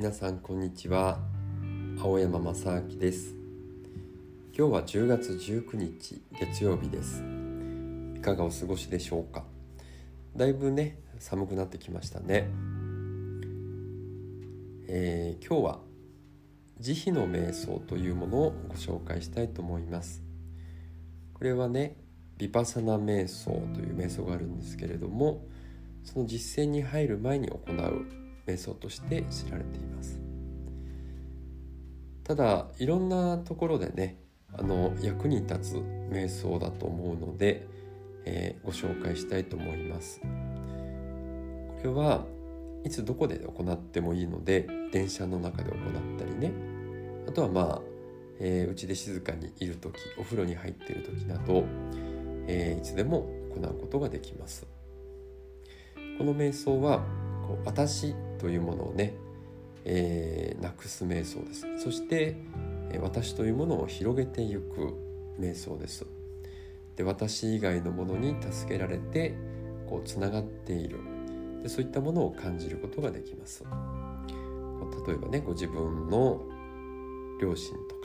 皆さんこんにちは。青山正明です。今日は10月19日月曜日です。いかがお過ごしでしょうか？だいぶね寒くなってきましたね、えー、今日は慈悲の瞑想というものをご紹介したいと思います。これはねヴィパサナ瞑想という瞑想があるんですけれどもその実践に入る前に行う瞑想として知られています。ただいろんなところでねあの役に立つ瞑想だと思うので、えー、ご紹介したいと思います。これはいつどこで行ってもいいので電車の中で行ったりね。あとはまあえー、うちで静かにいる時お風呂に入っている時など、えー、いつでも行うことができます。この瞑想はこう私というものをね、えー、なくす瞑想です。そして私というものを広げていく瞑想です。で私以外のものに助けられてこうつながっている。でそういったものを感じることができます。例えばねご自分の両親とか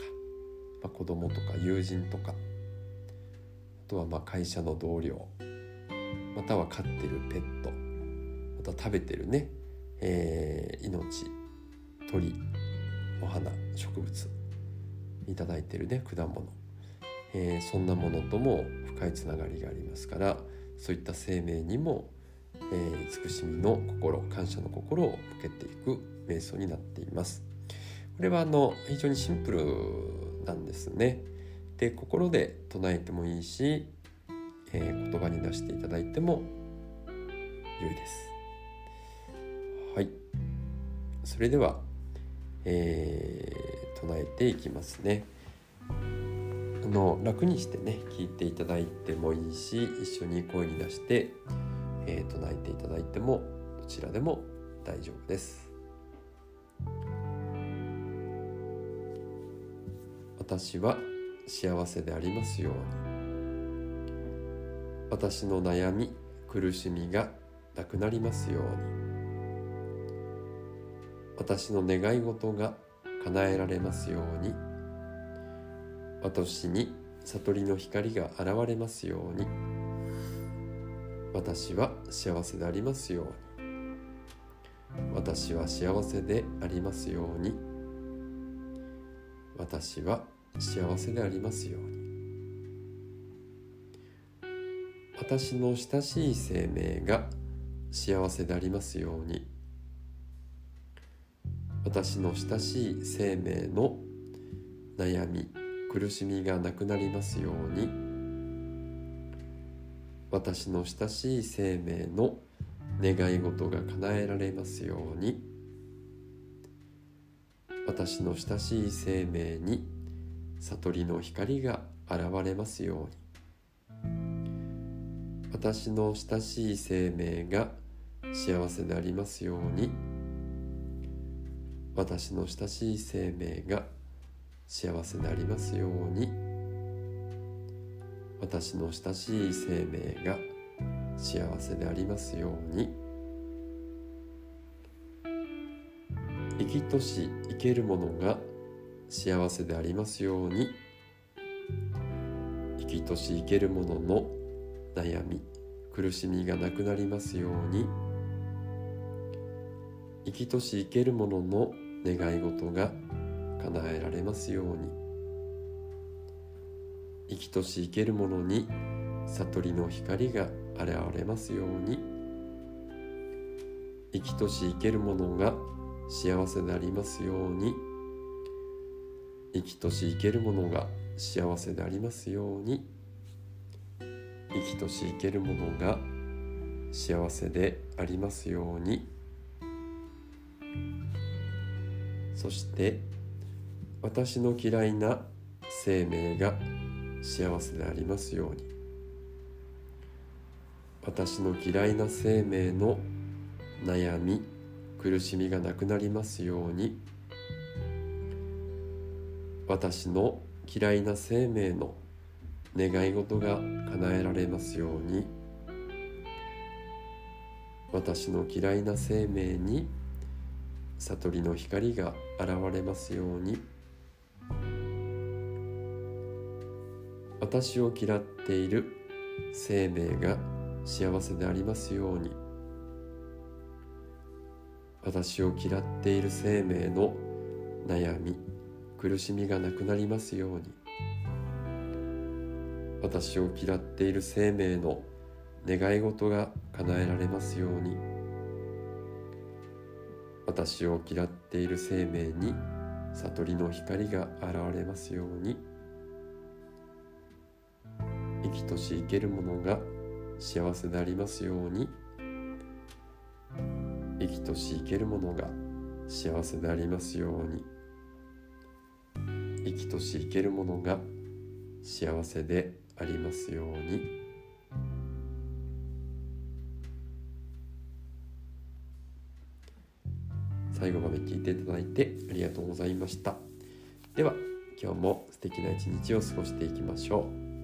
まあ、子供とか友人とかあとはまあ会社の同僚または飼ってるペットまた食べてるね、えー、命鳥お花植物いただいてるね果物、えー、そんなものとも深いつながりがありますからそういった生命にも、えー、慈しみの心感謝の心を向けていく瞑想になっています。これはあの非常にシンプルなんですね。で心で唱えてもいいし、えー、言葉に出していただいても良いです。はい。それでは、えー、唱えていきますね。あの楽にしてね聞いていただいてもいいし一緒に声に出して、えー、唱えていただいてもどちらでも大丈夫です。私は幸せでありますように私の悩み苦しみがなくなりますように私の願い事が叶えられますように。私に悟りの光が現れますように。私は幸せでありますように。私は幸せでありますように。私は幸せでありますように。私の親しい生命が幸せでありますように。私の親しい生命の悩み苦しみがなくなりますように。私の親しい生命の願い事が叶えられますように。私の親しい生命に悟りの光が現れますように。私の親しい生命が幸せでありますように。私の親しい生命が幸せでありますように。私の親しい生命が幸せでありますように。生きとし生けるものが幸せでありますように。生きとし生けるものの悩み苦しみがなくなりますように。生きとし生けるものの願い事が叶えられますように。生きとし生けるものに悟りの光が現れますように。生きとし生けるものが幸せでありますように。生きとし生けるものが幸せでありますように。生きとし生けるものが幸せでありますように。そして私の嫌いな生命が幸せでありますように。私の嫌いな生命の悩み苦しみがなくなりますように。私の嫌いな生命の願い事が叶えられますように。私の嫌いな生命に悟りの光が現れますように。私を嫌っている生命が幸せでありますように。私を嫌っている生命の悩み苦しみがなくなりますように。私を嫌っている生命の願い事が叶えられますように。私を嫌っている生命に悟りの光が現れますように。生きとし生けるものが幸せでありますように。生きとし生けるものが幸せでありますように。生きとし生けるものが幸せでありますように。最後まで聞いていただいてありがとうございました。では今日も素敵な一日を過ごしていきましょう。